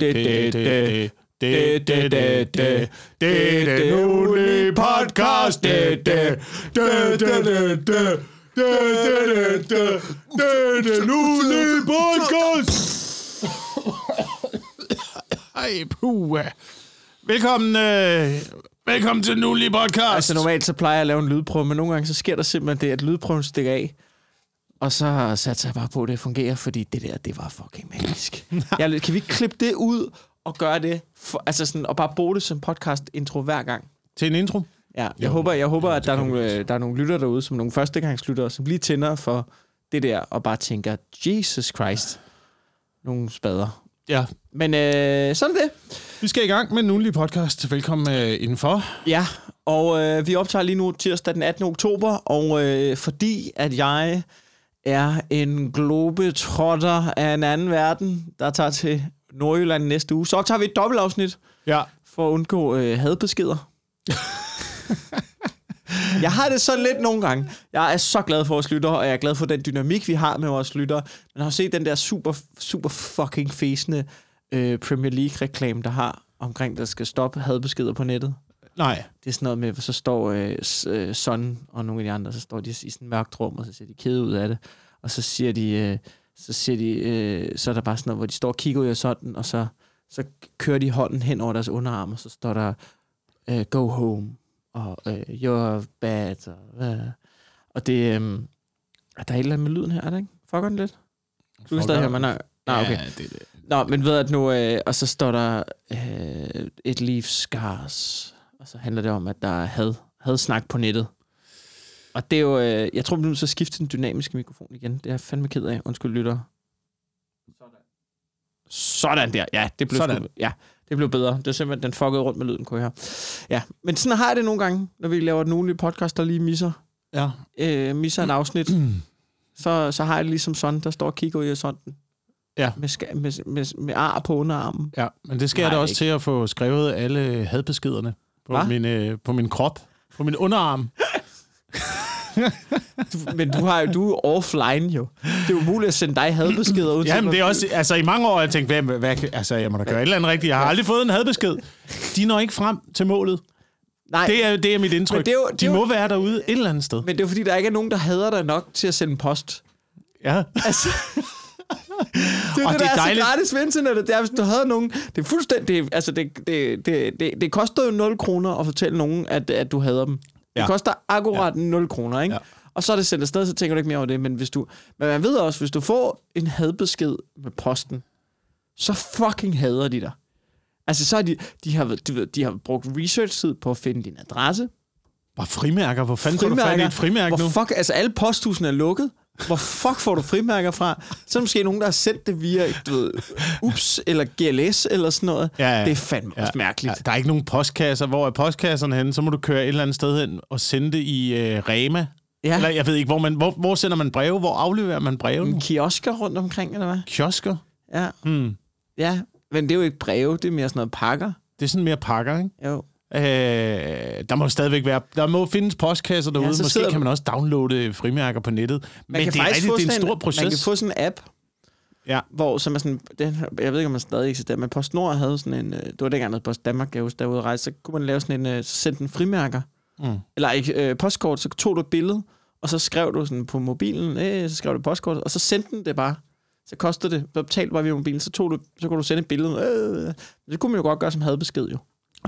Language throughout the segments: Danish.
Det, det, det, det, det, det, det, det er den ugenlige podcast. Det, det, det, det, det, det. Det, det, det, det, det er den ugenlige podcast. Ej, puha. Velkommen, øh, velkommen til den ugenlige podcast. Altså normalt så plejer jeg at lave en lydprøve, men nogle gange så sker der simpelthen det, at lydprøven stikker af. Og så satte jeg bare på, at det fungerer, fordi det der, det var fucking magisk. jeg, kan vi ikke klippe det ud og gøre det? For, altså sådan, og bare bruge det som podcast-intro hver gang? Til en intro? Ja, jeg Jo. håber, jeg håber Jo, at det der er, nogle, øh, der er nogle lytter derude, som nogle førstegangslyttere, som lige tænder for det der, og bare tænker, Jesus Christ, nogle spader. Ja. Men øh, sådan det. Vi skal i gang med den ugenlige podcast. Velkommen øh, indenfor. Ja, og øh, vi optager lige nu tirsdag den 18. oktober, og øh, fordi at jeg er en globetrotter af en anden verden, der tager til Nordjylland næste uge, så optager vi et dobbeltafsnit Ja. for at undgå øh, hadbeskeder. jeg har det så lidt nogle gange. Jeg er så glad for vores lyttere, og jeg er glad for den dynamik, vi har med vores lyttere. Men har set den der super, super fucking fæsende øh, Premier League-reklame, der har omkring, der skal stoppe hadbeskeder på nettet? Nej. Det er sådan noget med, så står øh, s- øh, Son og nogle af de andre, så står de i sådan mørkt rum, og så ser de kede ud af det. Og så siger de, øh, så siger de, øh, så er der bare sådan noget, hvor de står og kigger ud af sådan, og så, så kører de hånden hen over deres underarm, og så står der, øh, go home, og øh, you're bad, og, øh. og det, øh, er der et eller andet med lyden her, er der ikke? Fucker den lidt? Du kan stadig høre mig, nej. Nej, okay. Ja, det, det. Nå, men ved at nu, øh, og så står der øh, et liv scars, og så handler det om, at der er had, hadsnak på nettet. Og det er jo, øh, jeg tror, vi til at skifte den dynamiske mikrofon igen. Det er jeg fandme ked af. Undskyld, lytter. Sådan der. Ja, det blev, Sådan. Sgu, ja, det blev bedre. Det er simpelthen, den fuckede rundt med lyden, kunne jeg. Ja, men sådan har jeg det nogle gange, når vi laver den ugenlige podcast, der lige misser, Ja. øh, misser et afsnit. så, så har jeg det ligesom sådan, der står og kigger ud af sådan. Ja. Med, ska- med, med, med ar på underarmen. Ja, men det jeg Nej, da også ikke. til at få skrevet alle hadbeskederne på, min, øh, på min krop, på min underarm. Du, men du, har, jo- du er offline jo. Det er jo muligt at sende dig hadbeskeder ud. Jamen, det er også, altså i mange år har jeg tænkt, hvad, hvad, altså jeg må da gøre et eller andet rigtigt. Jeg har aldrig fået en hadbesked. De når ikke frem til målet. Nej, Det er, det er mit indtryk. Men det er jo- det De jo- må være derude et eller andet sted. men det er jo fordi, der ikke er nogen, der hader dig nok til at sende post. Ja. Altså, det er Og det, det er der er dejligt. så gratis ved internettet. Det er, hvis du havde nogen... Det er fuldstændig... Det, altså, det, det, det, det, det koster jo 0 kroner at fortælle nogen, at, at du hader dem. Det Ja. koster akkurat 0 kroner, ikke? Ja. Og så er det sendt afsted, så tænker du ikke mere over det. Men, hvis du, men man ved også, hvis du får en hadbesked med posten, så fucking hader de dig. Altså, så har de, de, har, de, de har brugt research-tid på at finde din adresse. Bare frimærker. Hvor fanden får du fat i et frimærke Hvor nu? fuck, altså alle posthusene er lukket. Hvor fuck får du frimærker fra? Så er der måske nogen, der har sendt det via, du ved, UPS eller GLS eller sådan noget. Ja, ja. Det er fandme ja. også mærkeligt. Ja, der er ikke nogen postkasser. Hvor er postkasserne henne? Så må du køre et eller andet sted hen og sende det i øh, Rema. Ja, Eller jeg ved ikke, hvor, man, hvor, hvor sender man breve? Hvor afleverer man breve nu? en kiosker rundt omkring, eller hvad? Kiosker? Ja, Hmm. ja. Men det er jo ikke breve, det er mere sådan noget pakker. Det er sådan mere pakker, ikke? Jo. Øh, der må stadigvæk være... Der må findes postkasser derude. Ja, Måske sidder kan man også downloade frimærker på nettet. Man Men kan det er få det er en stor proces. Man kan få sådan en app, Ja. hvor, som er sådan, den, jeg ved ikke, om man stadig eksisterer, men PostNord havde sådan en, øh, det var dengang, at Post Danmark gav derude rejse, så kunne man lave sådan en, øh, så sendte den frimærker, Mm. eller ikke øh, postkort, så tog du et billede, og så skrev du sådan på mobilen, øh, så skrev du postkort, og så sendte den det bare. Så kostede det, så betalte bare via mobilen, så, tog du, så kunne du sende et billede. Øh, det kunne man jo godt gøre som hadbesked, jo.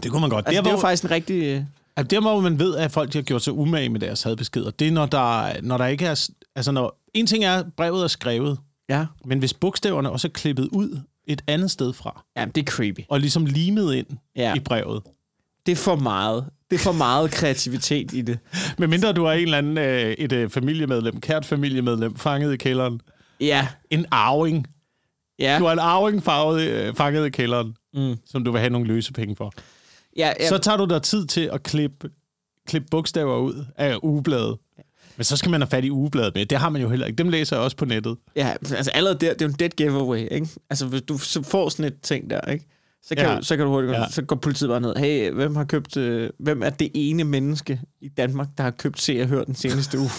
Det kunne man godt. Altså, der, det er jo hvor, faktisk en rigtig... Altså, der, hvor man ved, at folk de har gjort sig umage med deres hadbeskeder, det er, når der, når der ikke er... Altså, når, en ting er, at brevet er skrevet, ja. men hvis bogstaverne også er klippet ud et andet sted fra, ja, det er creepy. og ligesom limet ind Ja, i brevet. det er for meget. Det er for meget kreativitet i det. Medmindre du er en eller anden, øh, et øh, familiemedlem, kært familiemedlem, fanget i kælderen. Ja, En arving. ja. Du har en arving farvet, øh, fanget i kælderen, Mm. som du vil have nogle løse penge for. Ja, ja. Så tager du dig tid til at klippe, klippe bogstaver ud af ugebladet. Men så skal man have fat i ugebladet med. Det har man jo heller ikke. Dem læser jeg også på nettet. Ja, altså allerede der, det er jo en dead giveaway, ikke? Altså, hvis du får sådan et ting der, ikke? Så kan, Ja. du, så kan du hurtigt Ja. så går politiet bare ned. Hey, hvem har købt, øh, hvem er det ene menneske i Danmark, der har købt Se og Hør den seneste uge?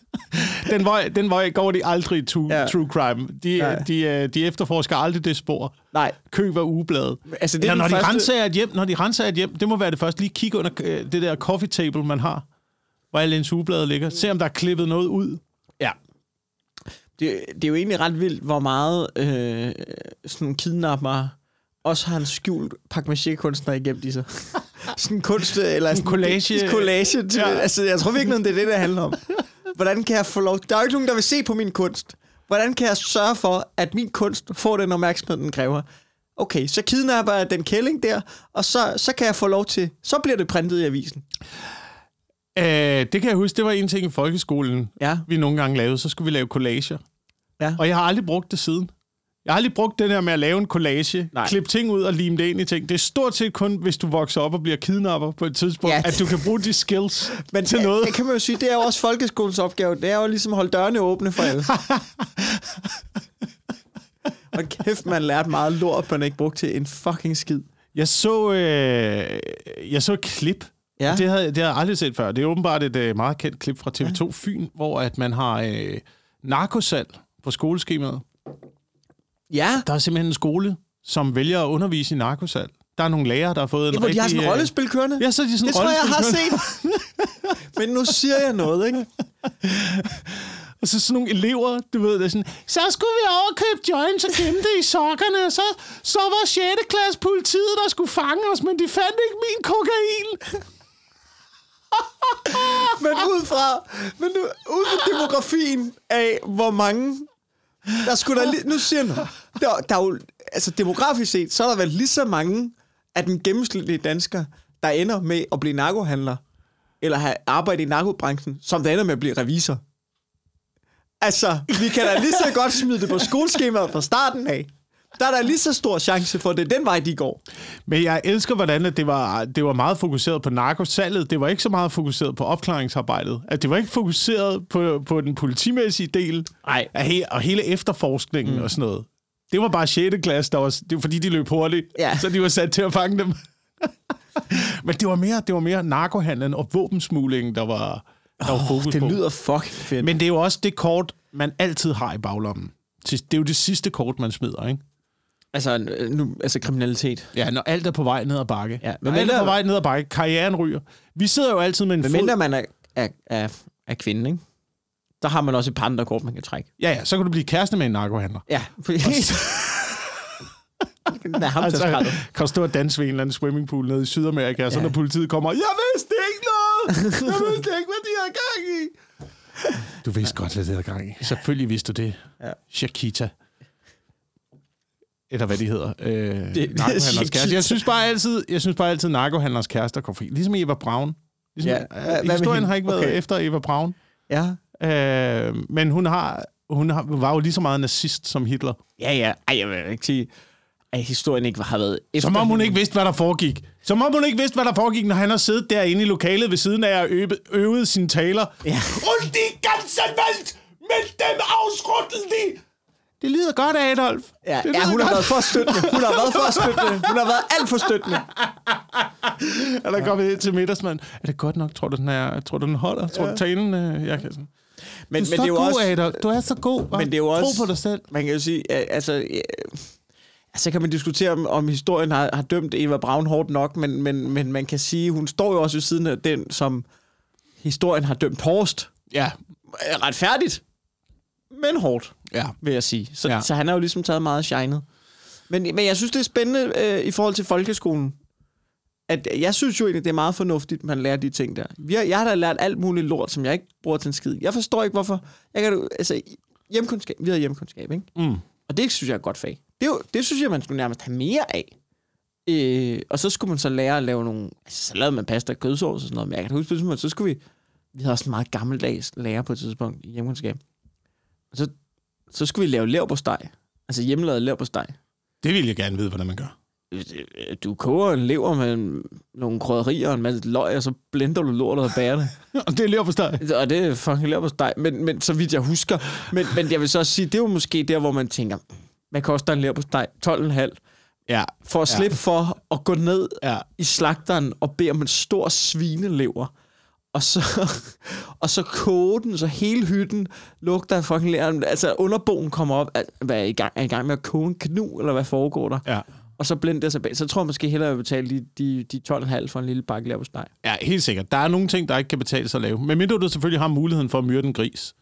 den, vej, den vej går de aldrig true, Ja. true crime. De, Nej. de, øh, de efterforsker aldrig det spor. Nej, Køb af ugebladet. altså det er Eller når, de første... renser et hjem, når de renser et hjem, det må være det første. Lige kigge under øh, det der coffee table, man har, hvor alle ens ugeblade ligger. Se, om der er klippet noget ud. Ja. Det, det er jo egentlig ret vildt, hvor meget øh, sådan nogle også har en skjult pakmaché-kunstner igennem i sig. sådan en kunst, eller sådan collage. En collage. Til, ja. Altså, jeg tror virkelig, det er det, det handler om. Hvordan kan jeg få lov... Der er jo ikke nogen, der vil se på min kunst. Hvordan kan jeg sørge for, at min kunst får den opmærksomhed, den kræver? Okay, så kidnapper jeg den kælling der, og så, så kan jeg få lov til... Så bliver det printet i avisen. Øh, det kan jeg huske, det var en ting i folkeskolen, Ja. vi nogle gange lavede. Så skulle vi lave collager. Ja. Og jeg har aldrig brugt det siden. Jeg har aldrig brugt det der med at lave en collage, Nej. klippe ting ud og lime det ind i ting. Det er stort set kun, hvis du vokser op og bliver kidnapper på et tidspunkt, Ja. ja. at du kan bruge de skills Men til noget. Det kan man jo sige, det er jo også folkeskolens opgave. Det er jo ligesom at holde dørene åbne for alle. Og kæft, man lærte meget lort, man ikke brugt til en fucking skid. Jeg så, øh, jeg så et klip. Ja. Ja. Det, havde, det havde jeg aldrig set før. Det er åbenbart et øh, meget kendt klip fra TV2 Fyn, hvor at man har øh, narkosal på skoleskemaet. Ja, Der er simpelthen en skole, som vælger at undervise i narkosal. Der er nogle lærere, der har fået en det, hvor de har sådan en øh, rollespil kørende. Ja, så er de sådan det tror jeg, jeg har set. Men nu siger jeg noget, ikke? Og så sådan nogle elever, du ved, der er sådan, så skulle vi overkøbe joints og gemme det i sokkerne, og så, så var 6. klasse politiet, der skulle fange os, men de fandt ikke min kokain. Men ud fra, men ud fra demografien af, hvor mange... Der skulle der lige, nu siger jeg noget. Der, der er jo, altså demografisk set, så er der vel lige så mange af den gennemsnitlige dansker, der ender med at blive narkohandler, eller have arbejde i narkobranchen, som der ender med at blive revisor. Altså, vi kan da lige så godt smide det på skoleskemaet fra starten af. Der er der lige så stor chance for, det den vej, de går. Men jeg elsker, hvordan det var, det var meget fokuseret på narkosalget. Det var ikke så meget fokuseret på opklaringsarbejdet. At det var ikke fokuseret på, på den politimæssige del Nej. af he, og hele efterforskningen mm. og sådan noget. Det var bare 6. klasse, der var, det var fordi, de løb hurtigt, Ja. så de var sat til at fange dem. Men det var mere, det var mere narkohandlen og våbensmuglingen, der var, der var fokus Det på. lyder fucking fedt. Men det er jo også det kort, man altid har i baglommen. Det er jo det sidste kort, man smider, ikke? Altså, øh, nu, altså kriminalitet. Ja, når alt er på vej ned ad bakke. Ja, Ja, men når alt er på vej ned ad bakke, karrieren ryger. Vi sidder jo altid med en Men fod... mindre man er, er, er, er kvinde, ikke? Der har man også et partnerkort, man kan trække. Ja, ja, så kan du blive kæreste med en narkohandler. Ja. Den er ham Altså, kan stå og danse ved en eller anden swimmingpool nede i Sydamerika, og så Ja. når politiet kommer, jeg vidste ikke noget! Jeg vidste ikke, hvad de havde gang i! Du vidste godt, hvad de havde gang i. Selvfølgelig vidste du det. Ja. Shakita. Eller hvad de hedder. Øh, det kæreste. Jeg synes bare altid, jeg synes bare altid, narkohandlers kærester går fri. Ligesom Eva Braun. Ligesom, Ja. øh, historien har ikke været Okay. efter Eva Braun. Ja. Øh, men hun har, hun har, var jo lige så meget nazist som Hitler. Ja, ja. Ej, jeg vil ikke sige, at historien ikke har været efter Som om hun ikke vidste, hvad der foregik. Som om hun ikke vidste, hvad der foregik, når han har siddet derinde i lokalet ved siden af og øvet, øvet sine taler. Ja. Und die ganze Welt mit dem Ausrotten die... Det lyder godt, Adolf. Ja, det ja, hun har godt. været for støttende. Hun har været for støttende. Hun har været alt for støttende. Er der kommet ind til middagsmand? Er det godt nok? Tror du, den, er, tror du, den holder? Tror du, talen... Øh, jeg kan sådan... Men, Du er men så det er jo god, også... Adolf. Du er så god. Men det er jo også... Tro på dig selv. Man kan jo sige, altså... ja, Så kan man diskutere, om, om historien har, har dømt Eva Braun hårdt nok, men, men, men man kan sige, hun står jo også ved siden af den, som historien har dømt hårdest. Ja. Øh, Retfærdigt, men hårdt, Ja. vil jeg sige. Så, ja. Så han har jo ligesom taget meget shinet. Men, men jeg synes, det er spændende øh, i forhold til folkeskolen. At jeg synes jo egentlig, det er meget fornuftigt, man lærer de ting der. Vi har, jeg har da lært alt muligt lort, som jeg ikke bruger til en skid. Jeg forstår ikke, hvorfor... Jeg kan, altså, hjemkundskab, vi har hjemkundskab, ikke? Mm. Og det synes jeg er et godt fag. Det, er jo, det synes jeg, man skulle nærmest have mere af. Øh, og så skulle man så lære at lave nogle... Altså, så lavede man pasta og kødsovs og sådan noget. Men jeg kan huske, tidspunkt, så skulle vi... Vi havde også en meget gammeldags lærer på et tidspunkt i hjemkundskab. Så, så skulle vi lave leverpostej. Altså hjemmelavet leverpostej. Det vil jeg gerne vide, hvordan man gør. Du koger en lever med nogle krydderier og en masse løg, og så blender du lortet og bærer det. Og det er lige på steg. Og det er fucking leverpostej, men, men så vidt jeg husker. Men, men jeg vil så også sige, det er jo måske der, hvor man tænker, hvad koster en leverpostej? 12,5. Ja. For at slippe for at gå ned Ja. i slagteren og bede om en stor svinelever, og så, og så koge den, så hele hytten lugter af fucking lær. Altså underboen kommer op, at, hvad er I gang, er I gang med at koge en knu, eller hvad foregår der? Ja. Og så blende det tilbage. Så tror jeg måske hellere, at jeg betale de, de, de 12,5 for en lille bakke på steg. Ja, helt sikkert. Der er nogle ting, der ikke kan betale sig at lave. Men mindre du selvfølgelig har muligheden for at myrde en gris.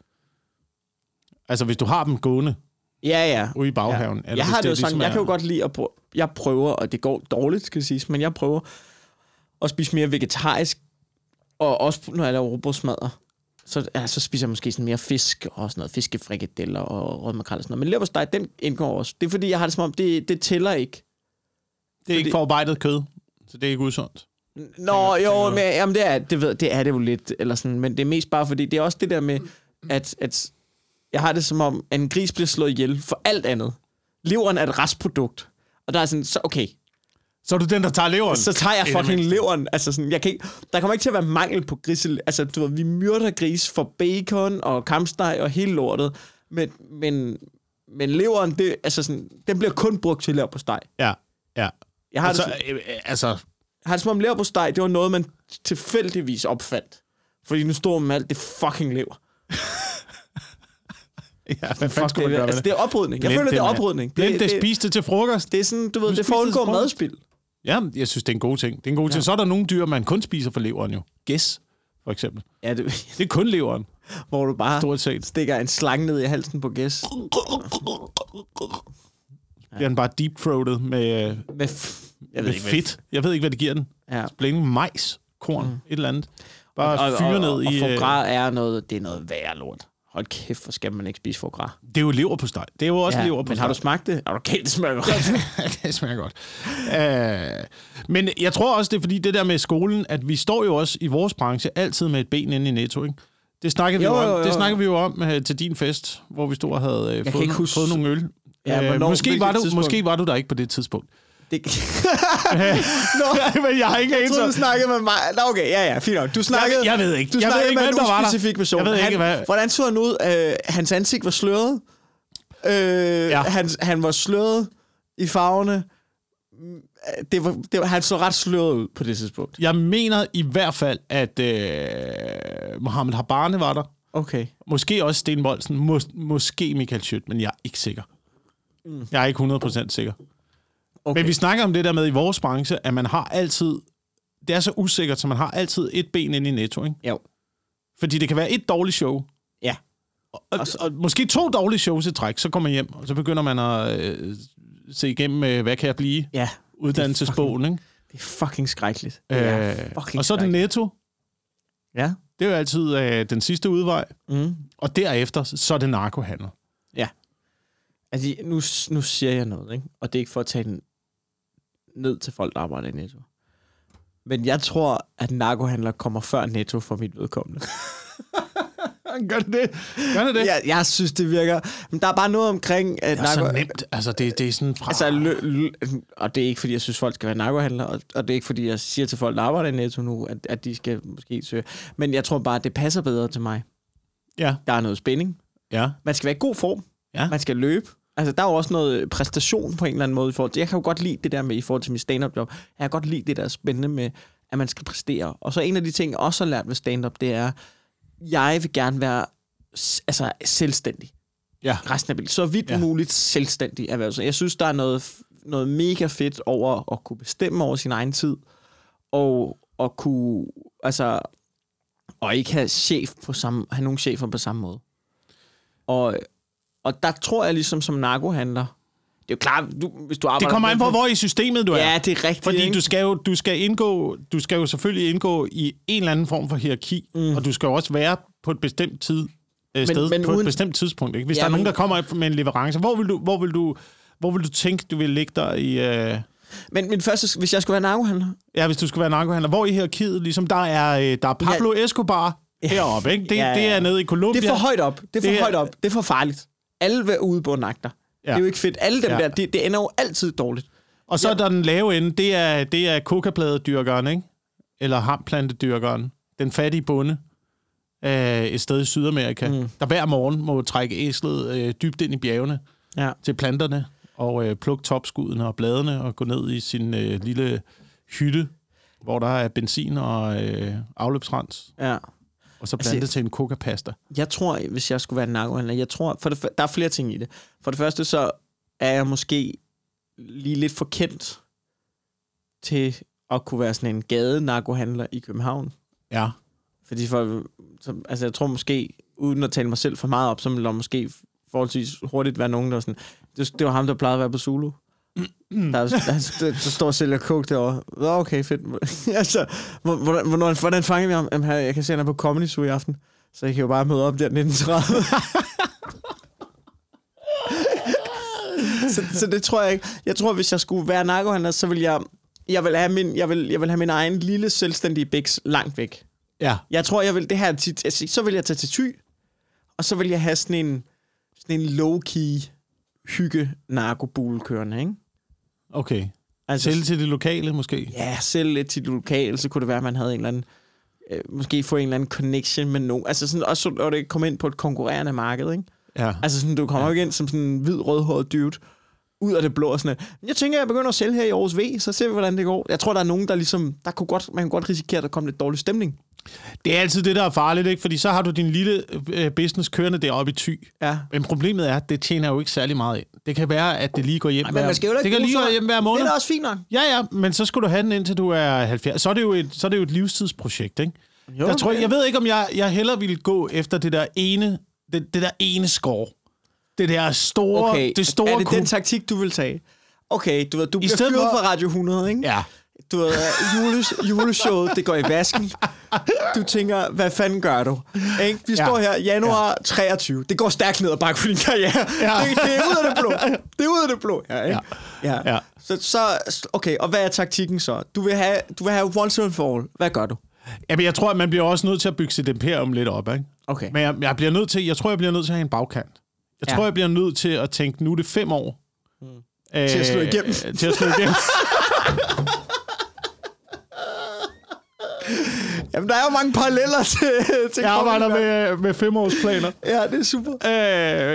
Altså, hvis du har dem gående Ja, ja. ude i baghaven. Ja. Eller Jeg har det jo ligesom sådan, jeg er- kan jo godt lide at prøve, jeg prøver, og det går dårligt, skal det siges, men jeg prøver at spise mere vegetarisk, og også når jeg laver råbrødsmadder, så, ja, så spiser jeg måske sådan mere fisk, og sådan noget fiskefrikadeller og rødmakrel og sådan noget. Men leverpostej, den indgår også. Det er fordi, jeg har det som om, det, det tæller ikke. Det er ikke fordi- forarbejdet kød, så det er ikke usundt. Nå, tænker jo, du? men, jamen, det er det, ved, det er det jo lidt, eller sådan, men det er mest bare fordi, det er også det der med, at, at jeg har det som om, at en gris bliver slået ihjel for alt andet. Leveren er et restprodukt. Og der er sådan, så okay, Så er du den, der tager leveren. så tager jeg det fucking leveren. Altså sådan, jeg kan ikke, der kommer ikke til at være mangel på grise. Altså, du ved, vi myrder gris for bacon og kampsteg og hele lortet. Men, men, men leveren, det, altså sådan, den bliver kun brugt til lever på steg. Ja, ja. Jeg har, Altså, det, sådan- øh, altså, jeg har det som om lever på steg, det var noget, man tilfældigvis opfandt. Fordi nu står man med alt det fucking lever. ja, hvad fanden Fuck, skulle det, man gøre altså, med det er oprydning. Jeg Glem føler, det er oprydning. Det, det, det, spis det til frokost. det er sådan, du ved, Du det spiser får Ja, jeg synes, det er en god ting. Det er en god ting. Ja. Så er der nogle dyr, man kun spiser for leveren jo. Gæs, for eksempel. Ja, det, Det er kun leveren, hvor du bare stort set. stikker en slange ned i halsen på gæs. Bliver den bare deep-throated med, øh, Med, f- jeg med ikke, hvad- fedt. Jeg ved ikke, hvad det giver den. Ja. Blænding majs, korn, mm. et eller andet. Bare og, fyre og, ned og, i... Og øh, foie gras er noget, det er noget værre lort. Hold kæft, hvor skal man ikke spise foie gras. Det er jo lever på steg. Det er jo også ja, lever på men har du smagt det? Er du kæft, det smager godt. det smager godt. Uh, men jeg tror også, det er fordi det der med skolen, at vi står jo også i vores branche altid med et ben inde i Netto, ikke? Det snakker vi jo, om, jo, jo. Det snakker vi jo om uh, til din fest, hvor vi stod og havde kan fået, fået nogle øl. Ja, Øh, hvornår- måske, var du, tidspunkt? måske var du der ikke på det tidspunkt. Det, Nå, men jeg har ikke jeg troede, du snakkede med mig. Nå, okay, ja, ja, fint nok. Du snakkede, jeg ved ikke. Du Jeg snakkede ikke, med en uspecifik person. Jeg ved ikke, han, hvad- Hvordan så han ud? Øh, hans ansigt var sløret. Øh, ja. han, han var sløret i farverne. Det var, det var, han så ret sløret ud på det tidspunkt. Jeg mener i hvert fald, at øh, Mohammed Habane var der. Okay. Måske også Sten Bolsen. Mås- måske Michael Schødt, men jeg er ikke sikker. Mm. Jeg er ikke 100% sikker. Okay. Men vi snakker om det der med i vores branche, at man har altid... Det er så usikkert, så man har altid et ben ind i netto, ikke? Jo. Fordi det kan være et dårligt show, Ja. og, og, og måske to dårlige shows i træk, så kommer man hjem, og så begynder man at øh, se igennem, øh, hvad kan jeg blive? Ja. Uddannelsesbogen, ikke? Det er fucking skrækkeligt. Det er Øh, fucking og så er det netto. Ja. Det er jo altid øh, den sidste udvej. Mm. Og derefter, så er det narkohandel. Altså, nu, nu siger jeg noget, ikke? Og det er ikke for at tage den ned til folk, der arbejder i Netto. Men jeg tror, at narkohandler kommer før Netto for mit vedkommende. Gør det det? Gør det det? jeg, jeg synes, det virker... Men der er bare noget omkring... At Det er så nemt. Altså, det, det er sådan fra... Altså, lø, lø, og det er ikke, fordi jeg synes, folk skal være narkohandlere, og, og det er ikke, fordi jeg siger til folk, der arbejder i Netto nu, at, at de skal måske søge. Men jeg tror bare, at det passer bedre til mig. ja, Der er noget spænding. ja. Man skal være i god form. Ja. Man skal løbe. Altså, der er jo også noget præstation på en eller anden måde. I forhold til, jeg kan jo godt lide det der med, i forhold til mit stand-up job. Jeg kan godt lide det der spændende med, at man skal præstere. Og så en af de ting, jeg også har lært ved stand-up, det er, jeg vil gerne være altså, selvstændig. Ja. Resten af livet. Så vidt Ja. muligt selvstændig erhvervelse. Jeg synes, der er noget, noget mega fedt over at kunne bestemme over sin egen tid. Og at kunne, altså, og ikke have chef på samme, have nogen chefer på samme måde. Og, og der tror jeg ligesom som narkohandler, det er jo klart, du, hvis du arbejder... Det kommer an på, hvor i systemet du er. Ja, det er rigtigt. Fordi ikke? du skal, jo, du, skal indgå, du skal jo selvfølgelig indgå i en eller anden form for hierarki, mm. og du skal jo også være på et bestemt tid, øh, sted, men på uden- et bestemt tidspunkt. Ikke? Hvis Ja, der er nogen, men- der kommer med en leverance, hvor vil du, hvor vil du, hvor vil du tænke, du vil ligge dig i... Øh, Men, men først, hvis jeg skulle være narkohandler, ja, hvis du skal være narkohandler, hvor i hierarkiet, ligesom der er, øh, der er Pablo Escobar heroppe, ikke? Det, Ja, ja. det er nede i Colombia. det er for højt op. Det er for Det er- højt op. Det er for farligt. Alle vil ude på nagter. Ja. Det er jo ikke fedt. Alle dem Ja. ja. der, det, det ender jo altid dårligt. Og så er der den lave ende, det er, det er kokapladedyrkeren, ikke? Eller hamplantedyrkeren. Den fattige bonde øh, et sted i Sydamerika, mm. der hver morgen må trække æslet øh, dybt ind i bjergene Ja. til planterne og øh, plukke topskuddene og bladene og gå ned i sin øh, lille hytte hvor der er benzin og øh, afløbsrens, Ja. Og så Altså, blandet til en coca-pasta. Jeg tror, hvis jeg skulle være en narkohandler, jeg tror, for det, der er flere ting i det. For det første, så er jeg måske lige lidt for kendt til at kunne være sådan en gade narkohandler i København. Ja. Fordi for, så, altså jeg tror måske, uden at tale mig selv for meget op, så ville der måske forholdsvis hurtigt være nogen, der var sådan, det, det var ham, der plejede at være på Zulu. Der, er- der, der, der står og sælger coke derovre. Nå, okay, fedt. altså, hvor- hvordan, hvordan, hvordan fanger vi ham? Jamen, her, jeg kan se, at han er på Comedy Zoo i aften. Så jeg kan jo bare møde op der 1930. så, så det tror jeg ikke. Jeg tror, hvis jeg skulle være narkohandler, så vil jeg... Jeg vil, have min, jeg, vil, jeg vil have min egen lille selvstændige biks langt væk. Ja. Jeg tror, jeg vil det her tit, altså, så vil jeg tage til Thy, og så vil jeg have sådan en, sådan en low-key hygge narkobule kørende, ikke? Okay. Altså, Sælge til det lokale, måske? ja, selv lidt til det lokale, så kunne det være, at man havde en eller anden, øh, måske få en eller anden connection med nogen. Altså sådan, også så det komme ind på et konkurrerende marked, ikke? Ja. Altså sådan, du kommer jo ikke ind som sådan en hvid, rødhåret dude, ud af det blå og sådan noget. Jeg tænker, jeg begynder at sælge her i Aarhus V, så ser vi, hvordan det går. Jeg tror, der er nogen, der ligesom, der kunne godt, man kan godt risikere, at der kommer lidt dårlig stemning. Det er altid det, der er farligt, ikke? Fordi så har du din lille øh, business kørende deroppe i Thy. Ja. Men problemet er, at det tjener jo ikke særlig meget ind. Det kan være, at det lige går hjem Ej, men man skal jo Det kan lige gå hjem hver Det måned. er da også fint nok. Ja, ja, men så skal du have den indtil du er 70. Så er det jo et, så er det jo et livstidsprojekt, ikke? Jo, jeg, tror, det er- jeg ved ikke, om jeg, jeg hellere ville gå efter det der ene, det, det der ene skår. Det der store, Okay, det store er det den taktik, du vil tage? Okay, du, ved, du bliver fyret fra Radio 100, ikke? Ja, Du ved, jules, juleshowet, det går i vasken. Du tænker, hvad fanden gør du? Ikke? Vi Ja. står her januar ja. 23. Det går stærkt ned ad bakke for din karriere. Ja. Det, det, er ud af det blå. Det er ud af det blå. Ja, ikke? Ja. ja. Ja. Så, så, okay, og hvad er taktikken så? Du vil have, du vil have once and for all. Hvad gør du? Jamen, jeg tror, at man bliver også nødt til at bygge sit imperium lidt op, ikke? Okay. Men jeg, jeg, bliver nødt til, jeg tror, jeg bliver nødt til at have en bagkant. Jeg Ja. tror, jeg bliver nødt til at tænke, nu er det fem år. Mm. Øh, Til at slå igennem. til at slå igennem. Jamen, der er jo mange paralleller til, til Jeg arbejder med, med femårsplaner. Ja, det er super.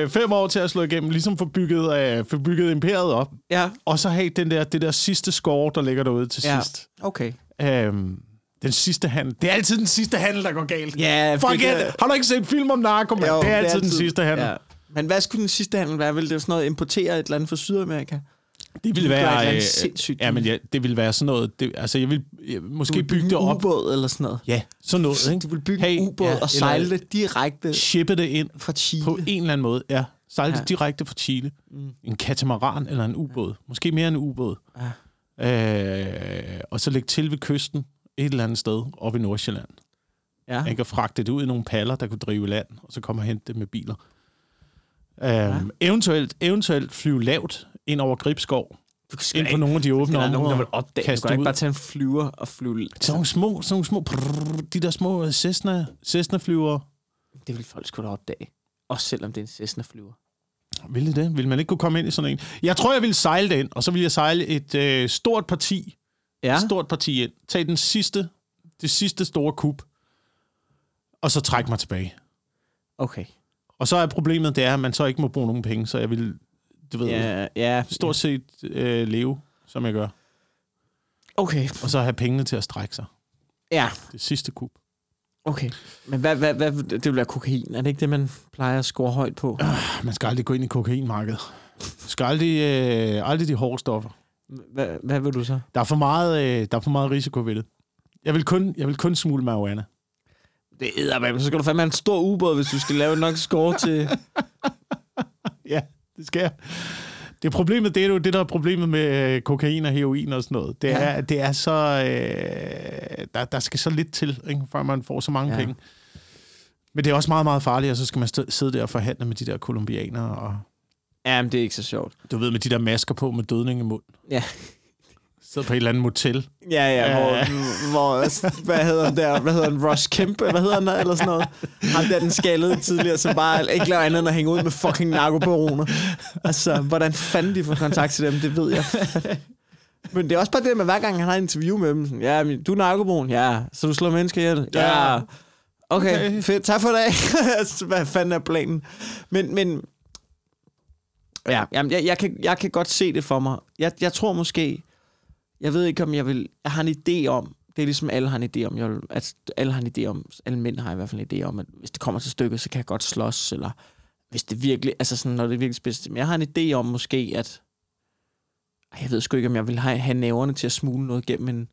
Øh, fem år til at slå igennem, ligesom få bygget, øh, få bygget imperiet op. Ja, Og så have den der, det der sidste score, der ligger derude til ja. sidst. Okay. Øhm, den sidste handel. Det er altid den sidste handel, der går galt. Ja, Fuck det it. Har du ikke set film om narko, man? Jo, det er altid den sidste handel. Ja. Men hvad skulle den sidste handel være? Vil det være sådan noget importere et eller andet fra Sydamerika? Det ville være... Øh, sindssygt. ja, men ja, det ville være sådan noget... Det, altså, jeg vil måske bygge det en op. ubåd eller sådan noget. Ja, sådan noget, ikke? Du vil bygge Hey, en ubåd ja, og sejle det direkte Shippe det ind fra Chile. på en eller anden måde. Ja, sejle Ja. det direkte fra Chile. Mm. En katamaran eller en ubåd. Måske mere en ubåd. Øh, og så lægge til ved kysten et eller andet sted oppe i Nordsjælland. Ja. Man kan fragte det ud i nogle paller, der kunne drive land, og så komme og hente det med biler. Øhm, eventuelt, eventuelt flyve lavt ind over Gribskov, ind på nogle af de åbne der er nogen, der områder. vil opdage. Du kan ikke bare tage en flyver og flyve. Sådan nogle små, sådan nogle små prrr, de der små Cessna, Cessna-flyvere. Det vil folk sgu da opdage. Også selvom det er en Cessna-flyver. Ville det? Vil man ikke kunne komme ind i sådan en? Jeg tror, jeg ville sejle det ind, og så ville jeg sejle et øh, stort parti, Ja. et stort parti ind. Tag den sidste, det sidste store kub, og så trække mig tilbage. Okay. Og så er problemet, det er, at man så ikke må bruge nogen penge, så jeg vil, du ved, Ja, ja. stort set øh, leve, som jeg gør. Okay. Og så have pengene til at strække sig. Ja, Det sidste kub. okay. Men hvad, hvad, hvad, det vil være kokain. Er det ikke det, man plejer at score højt på? Man skal aldrig gå ind i kokainmarkedet. Man skal aldrig, øh, aldrig de hårde stoffer. Hvad, hvad vil du så? Der er for meget, øh, der er for meget risiko ved det. Jeg vil kun, jeg vil kun smule marijuana. Det er men så skal du fandme have en stor ubåd, hvis du skal lave nok score til... Ja, det skal jeg. Det problemet, det er jo det, der er problemet med øh, kokain og heroin og sådan noget. Det Ja. er, det er så... Øh, der, der skal så lidt til, ikke, før man får så mange Ja. ja. penge. Men det er også meget, meget farligt, og så skal man sidde der og forhandle med de der kolumbianere, og Ja, men det er ikke så sjovt. du ved, med de der masker på med dødning i mund. Ja. Sidder på et eller andet motel. Ja, ja, hvor, hvor, hvad hedder han der, hvad hedder han, Ross Kemp, hvad hedder han der, eller sådan noget. Han der, den skaldede tidligere, som bare ikke laver andet end at hænge ud med fucking narkobaroner. Altså, hvordan fanden de får kontakt til dem, det ved jeg. Men det er også bare det med, hver gang han har et interview med dem, sådan, ja, men du er narkobaron, ja, så du slår mennesker ihjel, ja. Ja. Okay, Okay. fedt, tak for. Altså, hvad fanden er planen? Men, men ja, jamen, jeg, jeg, kan, jeg kan godt se det for mig. Jeg, jeg tror måske, jeg ved ikke, om jeg vil... Jeg har en idé om, det er ligesom, alle har en idé om, jeg vil, at alle har en idé om, alle mænd har i hvert fald en idé om, at hvis det kommer til stykket, så kan jeg godt slås, eller hvis det virkelig, altså sådan, når det er virkelig spidst. Men jeg har en idé om måske, at jeg ved sgu ikke, om jeg vil have, have næverne til at smule noget gennem en,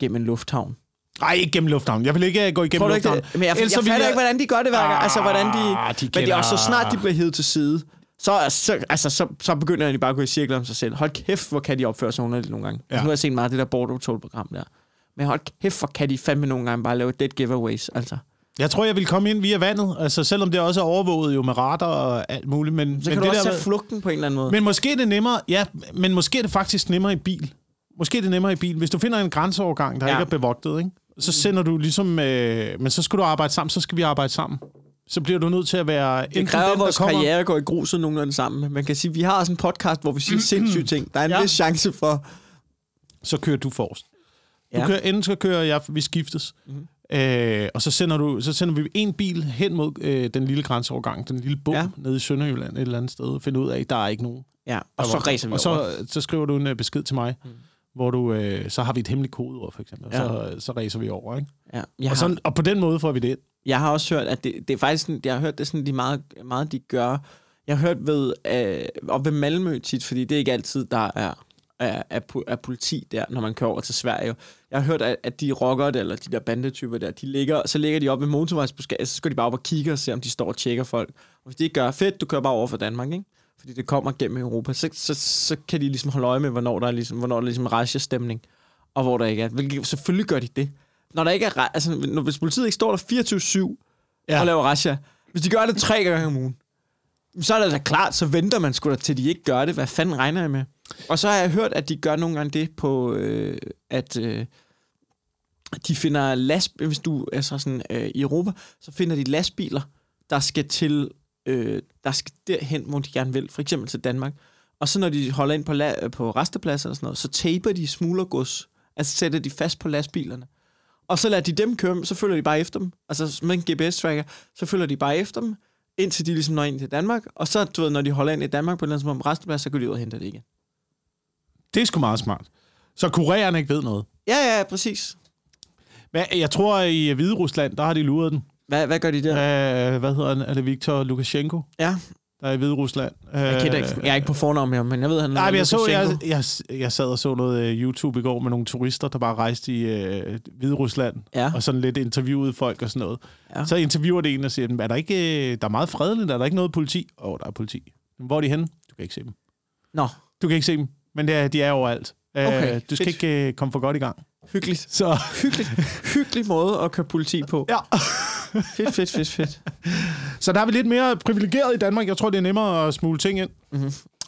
gennem en lufthavn. Nej, ikke gennem lufthavnen. Jeg vil ikke øh, gå igennem ikke lufthavnen. Men jeg, jeg, Ellers jeg vil fatter jeg- ikke, hvordan de gør det hver gang. Altså, hvordan de... Ah, de Men det er også så snart, de bliver hævet til side, så, så, altså, så, så begynder de bare at gå i cirkler om sig selv. Hold kæft, hvor kan de opføre sig underligt nogle gange. Ja. Nu har jeg set meget af det der border program der. Men hold kæft, hvor kan de fandme nogle gange bare lave dead giveaways, altså. Jeg tror, jeg vil komme ind via vandet, altså selvom det også er overvåget jo med radar og alt muligt. Men, Så men kan du det også der tage flugten på en eller anden måde. Men måske er det nemmere, ja, men måske er det faktisk nemmere i bil. Måske er det nemmere i bil. Hvis du finder en grænseovergang, der ja. ikke er bevogtet, ikke? så sender du ligesom... Øh, men så skal du arbejde sammen, så skal vi arbejde sammen. Så bliver du nødt til at være... det kræver, at vores karriere går i gruset nogenlunde sammen. Man kan sige, vi har også en podcast, hvor vi siger sindssyge ting. Der er en Ja. vis chance for... Så kører du forrest. Du Ja. kører, enten så kører jeg, vi skiftes. Mm. Øh, og så sender, du, så sender vi en bil hen mod øh, den lille grænseovergang, den lille bom Ja. nede i Sønderjylland et eller andet sted, og finde ud af, at der er ikke nogen. Ja, og så ræser vi Og over. så, så skriver du en øh, besked til mig, mm. Hvor du, øh, så har vi et hemmeligt kodeord, for eksempel. Ja. Så, så ræser vi over, ikke? Ja, jeg, Og, har, sådan, og på den måde får vi det ind. jeg har også hørt, at det, det er faktisk sådan, jeg har hørt, det sådan, de meget, meget de gør. Jeg har hørt ved, øh, og ved Malmø tit, fordi det er ikke altid, der er, er, er, er politi der, når man kører over til Sverige. Jeg har hørt, at, at de rockere der, eller de der bandetyper der, de ligger, så ligger de op ved motorvejsbuskaget, så skal de bare op og kigge og se, om de står og tjekker folk. Og hvis de ikke gør, fedt, du kører bare over for Danmark, ikke? Fordi det kommer gennem Europa. Så, så, så kan de ligesom holde øje med, hvornår der er ligesom, hvornår der er ligesom razzia-stemning, og hvor der ikke er. Hvilket, selvfølgelig gør de det. Når der ikke er, altså, når, hvis politiet ikke står der 24-7 ja. Og laver razzia, hvis de gør det tre gange om ugen, så er det da klart, så venter man sgu da til, de ikke gør det. Hvad fanden regner jeg med? Og så har jeg hørt, at de gør nogle gange det på, øh, at øh, de finder last, hvis du er så sådan øh, i Europa, så finder de lastbiler, der skal til, øh, der skal derhen, hvor de gerne vil, for eksempel til Danmark. Og så når de holder ind på, la- på restepladser og sådan noget, så taper de smuglergods, altså sætter de fast på lastbilerne. Og så lader de dem køre, så følger de bare efter dem. Altså med en GPS-tracker, så følger de bare efter dem, indtil de ligesom når ind til Danmark. Og så, du ved, når de holder ind i Danmark på en eller anden resteplads, så går de ud og henter det igen. Det er sgu meget smart. Så kurererne ikke ved noget. Ja, ja, præcis. Men jeg tror, i Hvide Rusland, der har de luret den. Hvad, hvad gør de der? Ja. hvad hedder han? Er det Viktor Lukashenko, Ja, der er i Hvide Rusland? jeg, kender ikke, jeg er ikke på fornavn med ham, men jeg ved, han Nej, men jeg, så, jeg, jeg, jeg sad og så noget øh, YouTube i går med nogle turister, der bare rejste i øh, Hvide Rusland, Ja. og sådan lidt interviewede folk og sådan noget. Ja. Så interviewer det en og siger, er der ikke, øh, der er meget fredeligt, er der ikke noget politi? Åh, oh, der er politi. Hvor er de henne? Du kan ikke se dem. Nå, Du kan ikke se dem, men det er, de er overalt. Okay, Øh, du skal fedt. ikke øh, komme for godt i gang. hyggeligt. Så Hyggeligt. Hyggelig måde at køre politi på. ja. Fedt, fedt, fedt, fedt. Så der er vi lidt mere privilegeret i Danmark. Jeg tror, det er nemmere at smule ting ind.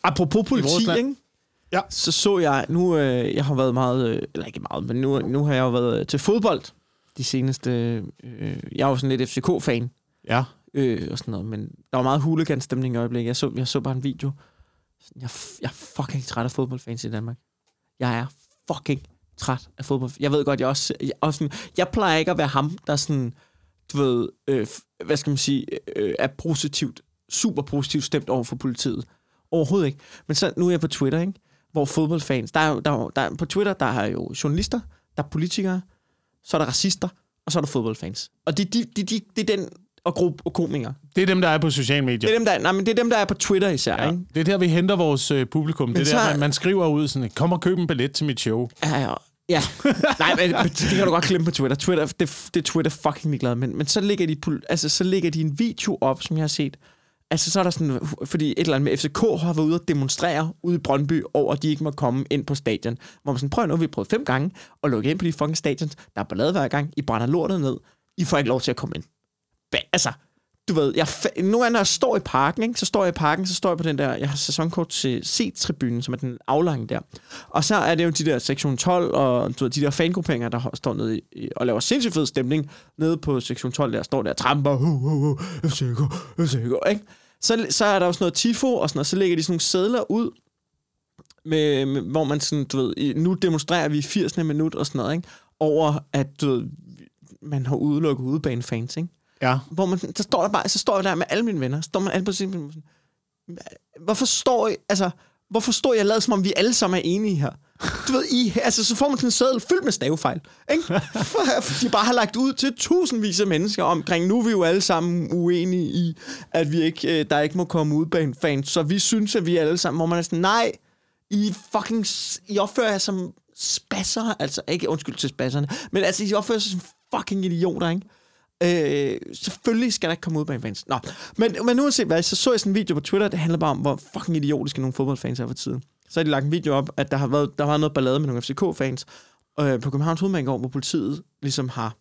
Apropos politi, ikke? Ja. Så så jeg, nu øh, jeg har været meget, øh, eller ikke meget, men nu, nu har jeg jo været øh, til fodbold de seneste, øh, jeg er jo sådan lidt FCK-fan, Ja. øh, og sådan noget, men der var meget hooligan-stemning i øjeblikket. Jeg så, jeg så bare en video. Jeg, er jeg er fucking træt af fodboldfans i Danmark. Jeg er fucking træt af fodbold. Jeg ved godt, jeg også, jeg, også sådan, jeg plejer ikke at være ham, der sådan, du ved, øh, hvad skal man sige, øh, er positivt, super positivt stemt over for politiet. Overhovedet ikke. Men så nu er jeg på Twitter, ikke? hvor fodboldfans, der er, jo- der, er, der er, på Twitter, der er jo journalister, der er politikere, så er der racister, og så er der fodboldfans. Og det de, de, de, de er den, og, gruppe, og komikere. Det er dem, der er på sociale medier. Det er dem, der, nej, men det er dem, der er på Twitter især. Ja, ikke? det er der, vi henter vores øh, publikum. Men det er så- der, man, man skriver ud sådan, kom og køb en billet til mit show. Ja, ja ja. Nej, men det kan du godt glemme på Twitter. Twitter det, det er Twitter fucking ligeglad. Men, men så, ligger, de, altså, så ligger de en video op, som jeg har set. Altså, så er der sådan, fordi et eller andet med FCK har været ude at demonstrere ude i Brøndby over, at de ikke må komme ind på stadion. Hvor man sådan, prøv nu, vi har prøvet fem gange at lukke ind på de fucking stadions. Der er ballade hver gang. I brænder lortet ned. I får ikke lov til at komme ind. Ba- altså, du ved, jeg, nu nogle gange, når jeg står i parken, ikke, så står jeg i parken, så står jeg på den der, jeg har sæsonkort til C-tribunen, som er den aflange der. Og så er det jo de der sektion 12, og du ved, de der fangrupperinger, der står nede i, og laver sindssygt fed stemning nede på sektion 12, der står der og tramper, hu, hu, hu, FCK, FCK, ikke? Så, så er der jo sådan noget tifo, og sådan noget, så lægger de sådan nogle sædler ud, med, med, hvor man sådan, du ved, nu demonstrerer vi i 80. minut og sådan noget, ikke? Over, at du ved, man har udelukket udebanefans, ikke? Ja. hvor man, så står der bare, så står jeg der med alle mine venner, så står man alle på sin, hvorfor står I, altså, hvorfor står jeg lavet, som om vi alle sammen er enige her? Du ved, I, altså, så får man sådan en sædel fyldt med stavefejl. Ikke? For, de bare har lagt ud til tusindvis af mennesker omkring, nu er vi jo alle sammen uenige i, at vi ikke, øh, der ikke må komme ud bag en fan, så vi synes, at vi alle sammen, hvor man er sådan, nej, I fucking, I opfører jer som spasser, altså ikke undskyld til spasserne, men altså, I opfører sig som fucking idioter, ikke? Øh, selvfølgelig skal der ikke komme ud bag fans. Nå, men, men uanset hvad, så så jeg sådan en video på Twitter, det handler bare om, hvor fucking idiotiske nogle fodboldfans er for tiden. Så har de lagt en video op, at der har været, der har noget ballade med nogle FCK-fans øh, på Københavns Hovedbanegård, hvor politiet ligesom har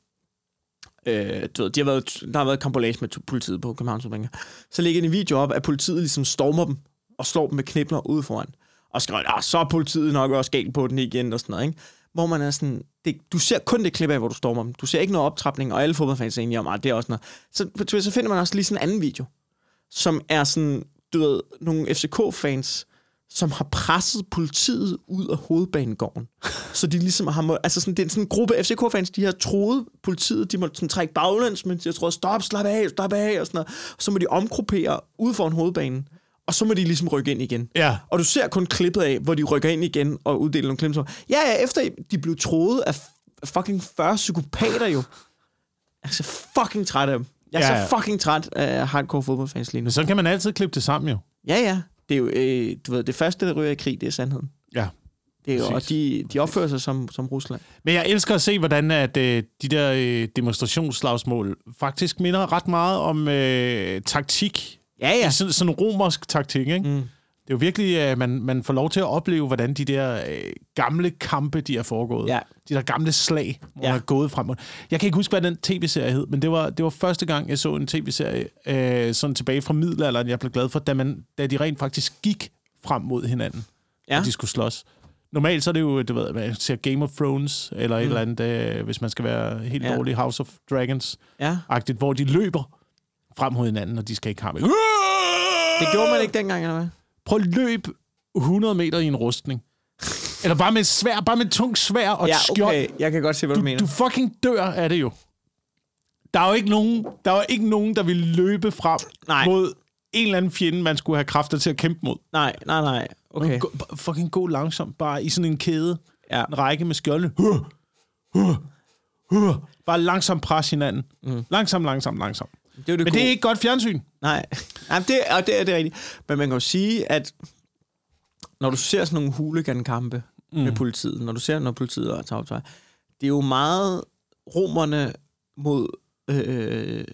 Øh, du ved, de har været, der har været kampolage med politiet på Københavns Hovedbanegård. Så ligger en video op, at politiet ligesom stormer dem og slår dem med knibler ude foran. Og skriver, ah, så er politiet nok også galt på den igen og sådan noget, ikke? Hvor man er sådan, det, du ser kun det klip af, hvor du stormer dem. Du ser ikke noget optrapning, og alle fodboldfans er enige om, at det er også noget. Så på Twitter, så finder man også lige sådan en anden video, som er sådan, du ved, nogle FCK-fans, som har presset politiet ud af hovedbanegården. så de ligesom har må, altså sådan, det er sådan en gruppe FCK-fans, de har troet politiet, de må sådan trække baglæns, men de har troet, stop, slap af, slap af, og sådan noget. Og så må de omgruppere ud foran hovedbanen og så må de ligesom rykke ind igen. Ja. Og du ser kun klippet af, hvor de rykker ind igen og uddeler nogle klemmer. Ja, ja, efter de blev troet af fucking 40 psykopater jo. Jeg er så fucking træt af dem. Jeg er ja, ja. så fucking træt af hardcore fodboldfans lige nu. Men så kan man altid klippe det sammen jo. Ja, ja. Det er jo, øh, du ved, det første, der ryger i krig, det er sandheden. Ja. Det er jo, og de, de opfører sig som, som Rusland. Men jeg elsker at se, hvordan at, øh, de der øh, demonstrationsslagsmål faktisk minder ret meget om øh, taktik Ja, ja. Sådan, sådan romersk taktik, ikke? Mm. Det er jo virkelig, at man, man får lov til at opleve, hvordan de der øh, gamle kampe, de har foregået. Ja. De der gamle slag, hvor ja. man er gået frem. Jeg kan ikke huske, hvad den tv-serie hed, men det var, det var første gang, jeg så en tv-serie øh, sådan tilbage fra middelalderen, jeg blev glad for, da, man, da de rent faktisk gik frem mod hinanden, ja. og de skulle slås. Normalt så er det jo, du ved, man ser Game of Thrones, eller mm. et eller andet, øh, hvis man skal være helt ja. dårlig, House of Dragons-agtigt, ja. hvor de løber frem mod hinanden, og de skal ikke have Det gjorde man ikke dengang, eller hvad? Prøv at løb 100 meter i en rustning. Eller bare med et svær, bare med et tungt svær og et ja, skjold. okay. Jeg kan godt se, hvad du, du mener. Du fucking dør af det jo. Der er jo ikke nogen, der, er ikke nogen, der vil løbe frem nej. mod en eller anden fjende, man skulle have kræfter til at kæmpe mod. Nej, nej, nej. Okay. Gå, fucking gå langsomt, bare i sådan en kæde. Ja. En række med skjoldene. Uh, uh, uh. Bare langsomt pres hinanden. Mm. Langsomt, langsomt, langsomt. Det er det Men det er ikke godt fjernsyn. Nej, Nej det, og det er det rigtigt. Men man kan jo sige, at når du ser sådan nogle huligankampe mm. med politiet, når du ser, når politiet er taget det er jo meget romerne mod øh,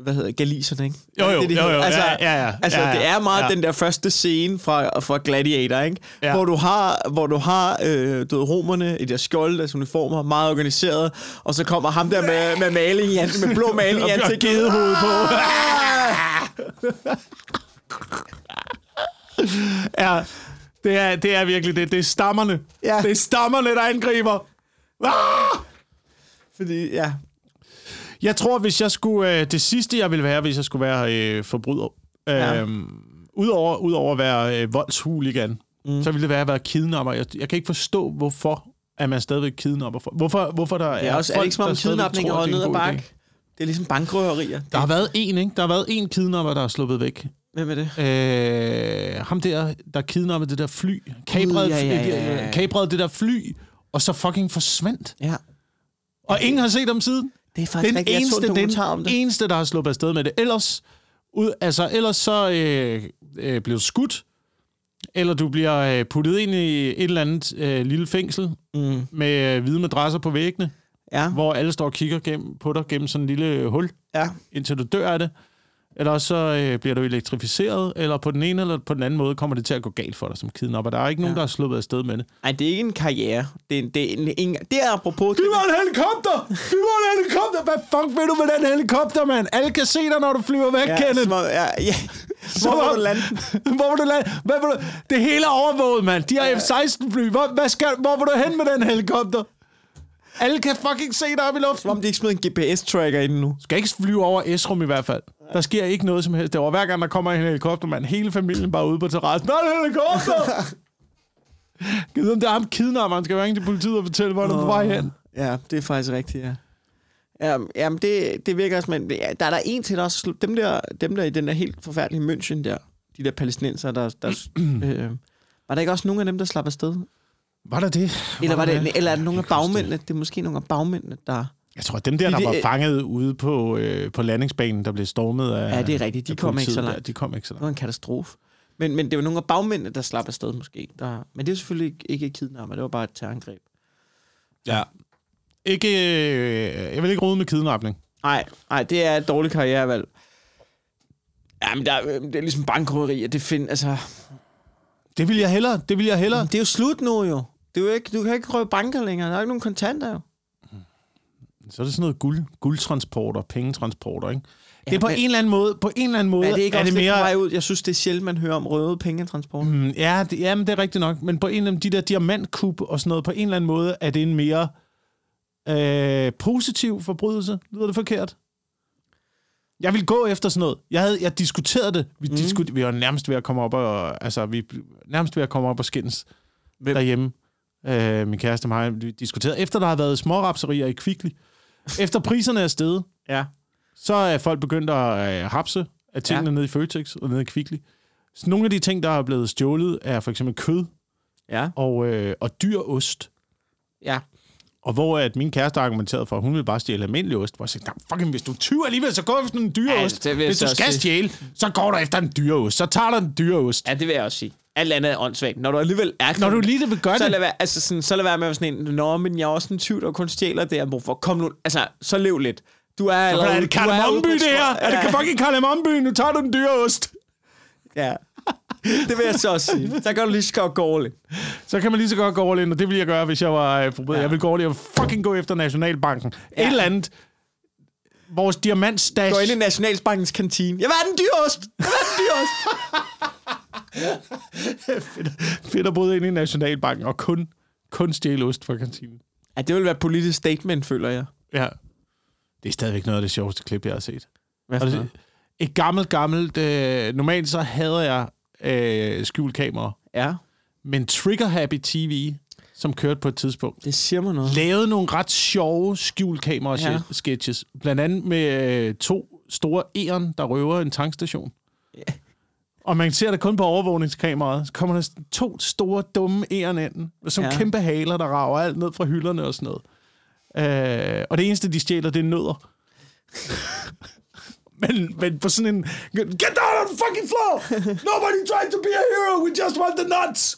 hvad hedder galiserne, ikke? Jo, jo, det, det jo, jo, altså, ja, ja, ja. Altså, ja, ja, det er meget ja. den der første scene fra, fra Gladiator, ikke? Ja. Hvor du har, hvor du har øh, du ved, romerne i deres skjold, deres uniformer, meget organiseret, og så kommer ham der med, med maling i med blå maling i ansigtet. hovedet på. ja, det er, det er virkelig det. Det er stammerne. Ja. Det er stammerne, der angriber. Ah! Fordi, ja, jeg tror, hvis jeg skulle... Øh, det sidste, jeg ville være, hvis jeg skulle være øh, forbryder, øh, ja. udover, udover at være øh, voldshuligan, mm. så ville det være at være kidnapper. Jeg, jeg kan ikke forstå, hvorfor at man stadigvæk kidnapper. For. Hvorfor, hvorfor der det er, også, folk, er ikke som om kidnapning er ned ad bakke? Det er ligesom bankrøverier. Der har været en, ikke? Der har været en kidnapper, der er sluppet væk. Hvem er det? Øh, ham der, der kidnappede det der fly. Kabrede, ja, ja, ja, ja. kabrede det der fly, og så fucking forsvandt. Ja. Og ingen har set dem siden. Det er faktisk den rigtig, eneste, den om det. eneste, der har sluppet afsted med det. Ellers, ud, altså, ellers så øh, øh, bliver skudt, eller du bliver øh, puttet ind i et eller andet øh, lille fængsel mm. med øh, hvide madrasser på væggene, ja. hvor alle står og kigger gennem, på dig gennem sådan en lille hul, ja. indtil du dør af det eller så øh, bliver du elektrificeret, eller på den ene eller på den anden måde kommer det til at gå galt for dig som kidnapper. Der er ikke nogen, ja. der har sluppet afsted med det. Nej, det er ikke en karriere. Det er, det er, en, en, det er apropos... Det var en helikopter! Det var en helikopter! Hvad fuck vil du med den helikopter, mand? Alle kan se dig, når du flyver væk, ja, Kenneth. Små, ja, ja. Hvor vil du lande? hvor vil du lande? Hvad vil du... Det hele er overvåget, mand. De har F-16-fly. Hvor, hvad skal... hvor vil du hen med den helikopter? Alle kan fucking se dig op i luften. Som om de ikke smider en GPS-tracker ind nu. Skal ikke flyve over Esrum i hvert fald. Der sker ikke noget som helst. Det var hver gang, der kommer en helikopter, man. Hele familien bare ude på terrassen. Der er en helikopter! Givet om det er ham kidnapperen, skal ringe til politiet og fortælle, hvor oh. er på vej hen. Ja, det er faktisk rigtigt, ja. Ja, jamen det, det virker også, men ja, der er der en til, der også, dem der, dem der i den der helt forfærdelige München der, de der palæstinenser, der, der øh, Var der ikke også nogen af dem, der slap afsted? Var der det? Eller, var der det, eller er det nogle af bagmændene? Det er måske nogle af bagmændene, der... Jeg tror, dem der, der var det- fanget ude på, øh, på landingsbanen, der blev stormet af Ja, det er rigtigt. De kom ikke så langt. der, de kom ikke så Det langt. var en katastrofe. Men, men det var nogle af bagmændene, der slap afsted måske. Der, men det er selvfølgelig ikke, ikke kidnapper, det var bare et terrorangreb. Ja. Ikke, øh, jeg vil ikke rode med kidnapning. Nej, nej, det er et dårligt karrierevalg. Ja, men der, det er ligesom bankrøveri, og det find, altså, Det vil jeg hellere. Det vil jeg hellere. det er jo slut nu jo. Det er jo ikke, du kan ikke røve banker længere. Der er ikke nogen kontanter jo. Så er det sådan noget guld, guldtransporter, pengetransporter, ikke? Ja, det er på men- en eller anden måde, på en eller anden måde, er det ikke er også det mere... vej ud? Jeg synes, det er sjældent, man hører om røde pengetransport. Mm, ja, det, jamen, det er rigtigt nok. Men på en eller anden, de der diamantkub og sådan noget, på en eller anden måde er det en mere øh, positiv forbrydelse. Lyder det forkert? Jeg vil gå efter sådan noget. Jeg, havde, jeg diskuterede det. Vi, mm. diskut, vi var nærmest ved at komme op og, altså, vi er nærmest ved at komme op og skændes Hvem? derhjemme. Øh, min kæreste og mig, vi diskuterede. Efter der har været smårapserier i Kvickly, efter priserne er steget, Ja. så er folk begyndt at øh, hapse af tingene ja. Nede i Føtex og nede i Kvickly. Så nogle af de ting, der er blevet stjålet, er for eksempel kød Ja. og, øh, og dyr ost. Ja. Og hvor at min kæreste argumenterede for, at hun ville bare stjæle almindelig ost. Hvor jeg sagde, "Nej, fucking, hvis du er 20 alligevel, så gå efter en dyre Ja, ost. Hvis du skal sige. stjæle, så går du efter en dyre ost. Så tager du en dyre ost. Ja, det vil jeg også sige. Alt andet er åndssvagt. Når du alligevel er Når du lige vil gøre så det. lad være, altså sådan, så lad være med at sådan en, nå, men jeg er også en tyv, der kun stjæler det, jeg for. Kom nu, altså, så lev lidt. Du er allerede... er det Kardemommeby, det her? strå- Er det fucking Kardemommeby? Nu tager du en dyre ost. Ja. Det vil jeg så også sige. Så kan du lige så godt gå all in. Så kan man lige så godt gå all in, og det ville jeg gøre, hvis jeg var øh, forbryder. Ja. Ja. Jeg ville gå all in og fucking gå efter Nationalbanken. Ja. Ja. Et eller andet. Vores diamantstash. Gå ind i Nationalbankens kantine. Jeg vil have den dyre ost. Jeg vil have den dyre ost. Fedt at bryde ind i Nationalbanken og kun, kun stjæle ost fra kantinen. Ja, det vil være et politisk statement, føler jeg. Ja. Det er stadigvæk noget af det sjoveste klip, jeg har set. Hvad for det, et gammelt, gammelt... Øh, normalt så hader jeg øh, skjult kamera. Ja, Men Trigger Happy TV, som kørte på et tidspunkt, det siger mig noget. lavede nogle ret sjove skjult kamera Ja. Blandt andet med øh, to store æren, der røver en tankstation. Og man ser det kun på overvågningskameraet. Så kommer der to store, dumme æren ind. Med sådan ja. Kæmpe haler, der rager alt ned fra hylderne og sådan noget. Øh, og det eneste, de stjæler, det er nødder. men, men på sådan en... Get down on the fucking floor! Nobody tried to be a hero! We just want the nuts!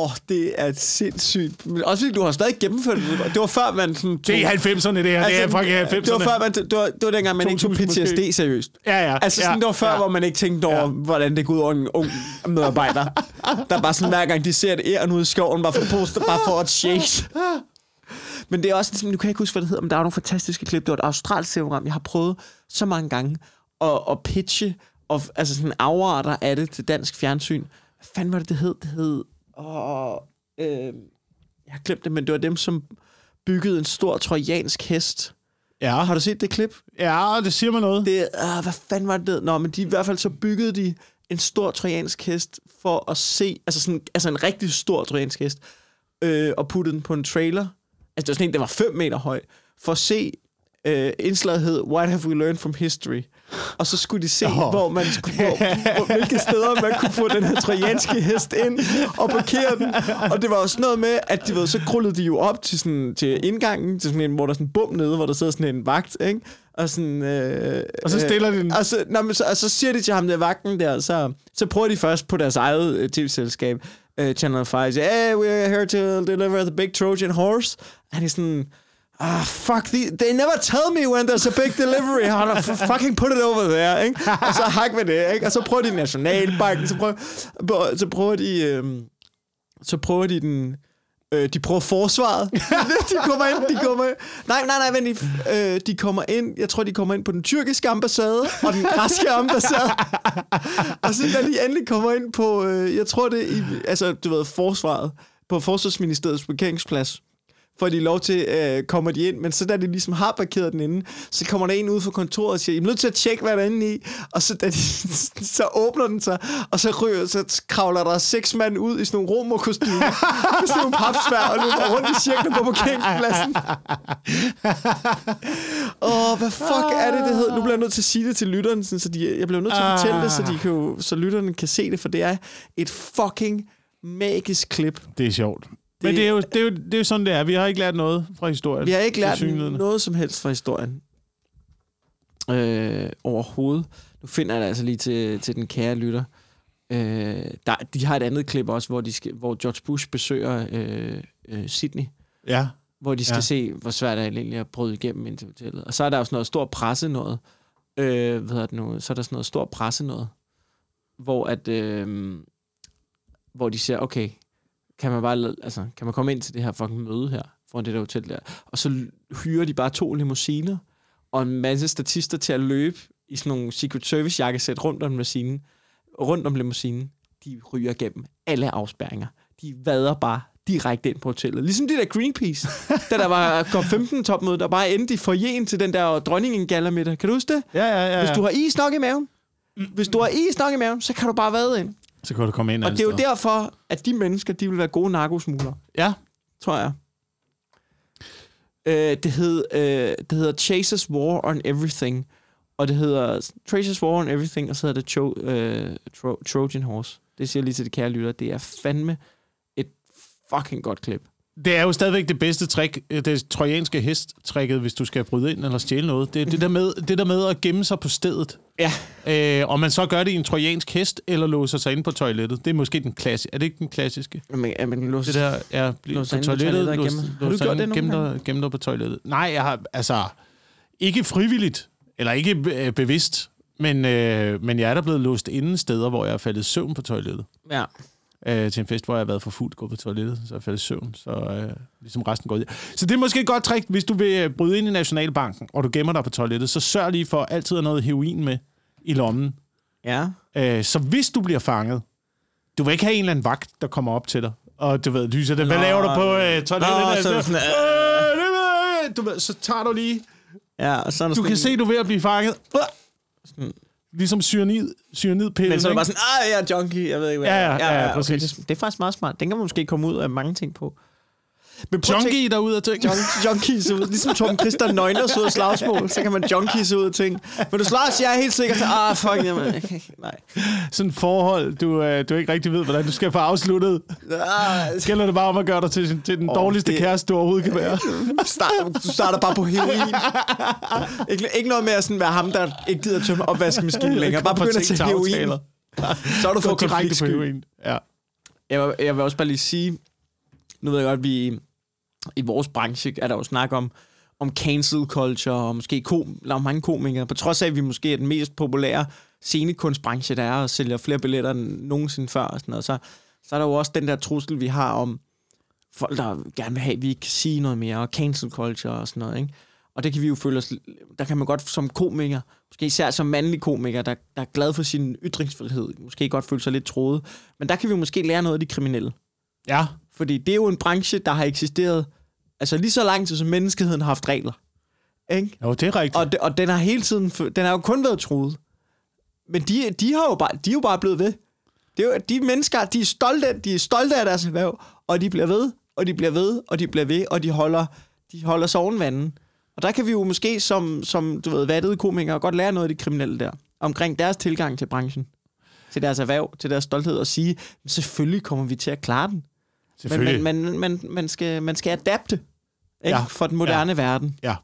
Åh, oh, det er sindssygt. Men også fordi du har stadig gennemført det. Det var før, man sådan... Tog, Det er 90'erne, det her. det er fucking 90'erne. Altså, Det var før, man, det var, det var dengang, man ikke tog 2000 PTSD måske. seriøst. Ja, ja. Altså sådan, ja, det var før, ja. hvor man ikke tænkte over, Ja. hvordan det går ud over en ung medarbejder. der bare sådan, hver gang de ser et æren ude i skoven, bare for, poster, bare for at chase. Men det er også, nu kan jeg ikke huske, hvad det hedder, men der er nogle fantastiske klip. Det var et australsk program, jeg har prøvet så mange gange at, at pitche, og, altså sådan afarter af det til dansk fjernsyn. Hvad fanden var det, det hed? Det hed... Åh, øh, jeg har glemt det, men det var dem, som byggede en stor trojansk hest. Ja, Har du set det klip? ja, det siger mig noget. Det, ah, hvad fanden var det? Nå, men de, i hvert fald så byggede de en stor trojansk hest for at se, altså, sådan, altså en rigtig stor trojansk hest, øh, og puttede den på en trailer. Altså det var sådan en, der var 5 meter høj, for at se, øh, indslaget hed, What have we learned from history? Og så skulle de se, oh. hvor man skulle, hvor, hvor, hvilke steder man kunne få den her trojanske hest ind og parkere den. Og det var også noget med, at de ved, så krullede de jo op til, sådan, til indgangen, til sådan en, hvor der er sådan en bum nede, hvor der sidder sådan en vagt, ikke? Og, sådan, øh, Og så stiller de den. Og så, nå, men så, og så siger de til ham der vagten der, så, så prøver de først på deres eget øh, tv-selskab, øh, Channel 5, siger, hey, we're here to deliver the big Trojan horse. Han er sådan, ah, fuck, the, they never tell me when there's a big delivery. han fucking put it over there, ikke? Og så hak med det, ikke? Og så prøver de Nationalbanken, så prøver, så prøver de, øh, så prøver de den, Øh, de prøver forsvaret. de kommer ind, de kommer ind. Nej, nej, nej, men de, øh, de kommer ind, jeg tror, de kommer ind på den tyrkiske ambassade og den græske ambassade. og så da de endelig kommer ind på, øh, jeg tror det, i, altså, du ved, forsvaret, på Forsvarsministeriets parkeringsplads, får de lov til, øh, kommer de ind, men så da de ligesom har parkeret den inde, så kommer der en ud fra kontoret og siger, I er nødt til at tjekke, hvad der er inde i, og så, da de, så åbner den sig, og så, ryger, så kravler der seks mand ud i sådan nogle romerkostymer, med sådan nogle papsvær, og løber rundt i cirklen på parkeringspladsen. Åh, hvad fuck er det, det hedder? Nu bliver jeg nødt til at sige det til lytteren, sådan, så de, jeg bliver nødt til at fortælle det, så, de kan jo, så lytterne kan se det, for det er et fucking magisk klip. Det er sjovt. Men det er, jo, det, er jo, det er jo sådan, det er. Vi har ikke lært noget fra historien. Vi har ikke lært noget som helst fra historien. Øh, overhovedet. Nu finder jeg det altså lige til, til den kære lytter. Øh, der, de har et andet klip også, hvor, de skal, hvor George Bush besøger øh, øh, Sydney, Ja. hvor de skal Ja. se, hvor svært det er egentlig at bryde igennem ind til hotellet. Og så er der også noget stor presse noget. Øh, hvad hedder det nu? Så er der sådan noget stor presse noget, hvor at øh, hvor de siger, okay, kan man bare altså, kan man komme ind til det her fucking møde her, foran det der hotel der, og så hyrer de bare to limousiner, og en masse statister til at løbe i sådan nogle Secret Service jakkesæt rundt om limousinen, rundt om limousinen. De ryger gennem alle afspærringer. De vader bare direkte ind på hotellet. Ligesom det der Greenpeace, da der var COP15 topmøde, der bare endte i forjen til den der dronningen gala middag. Kan du huske det? Ja, ja, ja. ja. Hvis du har is nok i maven, hvis du har is nok i maven, så kan du bare vade ind. Så kan du komme ind Og det er jo steder. derfor, at de mennesker, de vil være gode narkosmuglere, Ja. tror jeg. Øh, det, hed, øh, det hedder Chasers War on Everything. Og det hedder Chasers War on Everything, og så hedder det Tro, øh, Tro, Trojan Horse. Det siger lige til de kære lytter. Det er fandme et fucking godt klip. Det er jo stadigvæk det bedste trick, øh, det trojanske hest-tricket, hvis du skal bryde ind eller stjæle noget. Det er det der med, det der med at gemme sig på stedet. Ja. Øh, og man så gør det i en trojansk hest, eller låser sig ind på toilettet. Det er måske den klassiske. Er det ikke den klassiske? Men, men, men Det der er Låse på på toilettet. låse- gemme- Har du gjort det gemme nogle dig, gemme dig på toilettet. Nej, jeg har altså ikke frivilligt, eller ikke øh, bevidst, men, øh, men jeg er der blevet låst inde steder, hvor jeg er faldet søvn på toilettet. Ja. Øh, til en fest, hvor jeg har været for fuld, gået på toilettet, så jeg faldt i søvn, så øh, ligesom resten går ud. Så det er måske et godt trick, hvis du vil øh, bryde ind i Nationalbanken, og du gemmer dig på toilettet, så sørg lige for altid at have noget heroin med i lommen. Ja. Øh, så hvis du bliver fanget, du vil ikke have en eller anden vagt, der kommer op til dig, og du ved, lyser det, hvad Nå, laver du på øh, toilettet? Nå, så der? det sådan, øh, det ved jeg du ved, så tager du lige, Ja, og så der du sådan kan se, du er ved at blive fanget. Øh, Sådan- Ligesom cyanid, cyanidpille. Men så er det bare sådan, ah, jeg er junkie, jeg ved ikke, hvad Ja, jeg er." ja, ja, okay, præcis. det, det er faktisk meget smart. Den kan man måske komme ud af mange ting på. Men Junkie derude og ting. Junk, junkies ud. Ligesom Torben Christian Nøgner så ud af slagsmål, så kan man junkies ud af ting. Men du slår jeg er helt sikker til, ah, fuck, jamen, nej. Sådan et forhold, du, øh, du ikke rigtig ved, hvordan du skal få afsluttet. Ah, Gælder det bare om at gøre dig til, til den oh, dårligste det- kæreste, du overhovedet kan være? start, du starter bare på heroin. ikke, ikke noget med at sådan være ham, der ikke gider tømme opvaskemaskinen længere. Bare Kom på begynd at tage heroin. Så har du fået konfliktsky. Ja. Jeg, vil- jeg vil også bare lige sige, nu ved jeg godt, at vi i vores branche er der jo snak om, om cancel culture, og måske kom, der er mange komikere, på trods af, at vi måske er den mest populære scenekunstbranche, der er, og sælger flere billetter end nogensinde før, og sådan noget, så, så er der jo også den der trussel, vi har om folk, der gerne vil have, at vi ikke kan sige noget mere, og cancel culture og sådan noget, ikke? Og det kan vi jo føle os, der kan man godt som komiker, måske især som mandlig komiker, der, der er glad for sin ytringsfrihed, måske godt føle sig lidt troet, men der kan vi måske lære noget af de kriminelle. Ja. Fordi det er jo en branche, der har eksisteret altså lige så lang tid, som menneskeheden har haft regler. Ikke? Jo, det er rigtigt. Og, og den har hele tiden, den har jo kun været truet. Men de, de, har jo bare, de er jo bare blevet ved. Det er jo, de mennesker, de er, stolte, af- de er stolte af deres erhverv, og de bliver ved, og de bliver ved, og de bliver ved, og de holder, de holder sig oven vandet. Og der kan vi jo måske som, som du ved, vattede komikere godt lære noget af de kriminelle der, omkring deres tilgang til branchen, til deres erhverv, til deres stolthed, og sige, selvfølgelig kommer vi til at klare den. Men Selvfølgelig. man, man, man, man, skal, man skal adapte ikke? Ja. For den moderne ja. verden. Ja.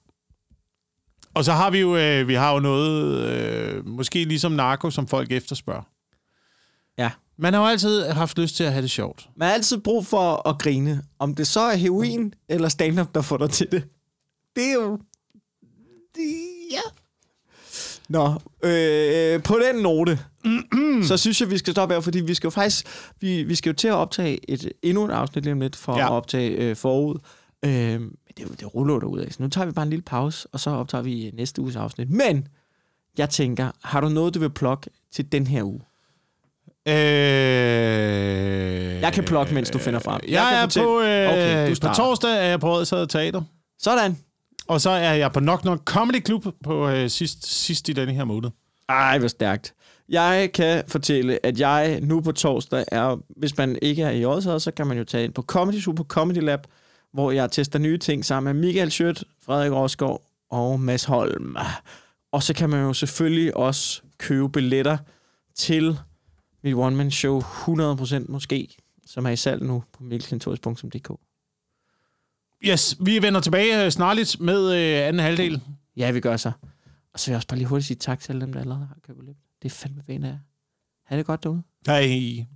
Og så har vi jo, øh, vi har jo noget, øh, måske ligesom narko, som folk efterspørger. Ja. Man har jo altid haft lyst til at have det sjovt. Man har altid brug for at grine. Om det så er heroin eller stand-up, der får dig til det. Det er jo... Det, ja. Nå, øh, på den note, så synes jeg, vi skal stoppe her, fordi vi skal jo faktisk, vi, vi skal jo til at optage et, endnu et afsnit lige om lidt, for Ja. at optage øh, forud. Øh, men det, det ruller der ud af, så nu tager vi bare en lille pause, og så optager vi næste uges afsnit. Men, jeg tænker, har du noget, du vil plukke til den her uge? Øh, Jeg kan plukke, mens du finder frem. Jeg, Jeg er fortælle- på, øh, Okay, du på starter. torsdag er jeg på Odsad Teater. Sådan. Og så er jeg på Nok Nok Comedy Club på øh, sidst, sidst i denne her måned. Ej, hvor stærkt. Jeg kan fortælle, at jeg nu på torsdag er, hvis man ikke er i Odsherred, så kan man jo tage ind på Comedy Zoo på Comedy Lab, hvor jeg tester nye ting sammen med Michael Schødt, Frederik Rosgaard og Mads Holm. Og så kan man jo selvfølgelig også købe billetter til mit one-man-show 100% måske, som er i salg nu på mikkelkentoris.dk. Yes, vi vender tilbage øh, snarligt med øh, anden halvdel. Ja, vi gør så. Og så vil jeg også bare lige hurtigt sige tak til alle dem, der allerede har købt billet. Det er fandme pænt af. Ha' det godt derude. Hej.